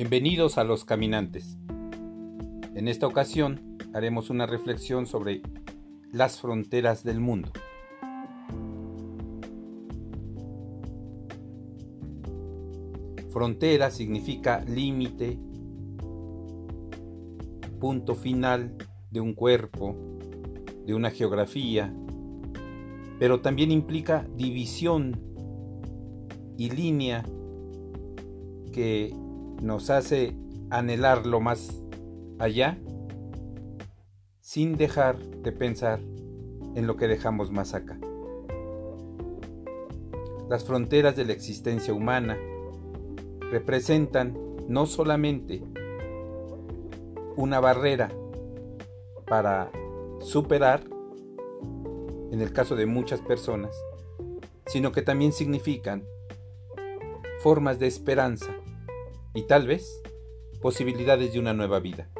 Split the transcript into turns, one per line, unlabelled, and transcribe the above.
Bienvenidos a Los Caminantes. En esta ocasión haremos una reflexión sobre las fronteras del mundo. Frontera significa límite, punto final de un cuerpo, de una geografía, pero también implica división y línea que nos hace anhelar lo más allá sin dejar de pensar en lo que dejamos más acá. Las fronteras de la existencia humana representan no solamente una barrera para superar, en el caso de muchas personas, sino que también significan formas de esperanza y tal vez posibilidades de una nueva vida.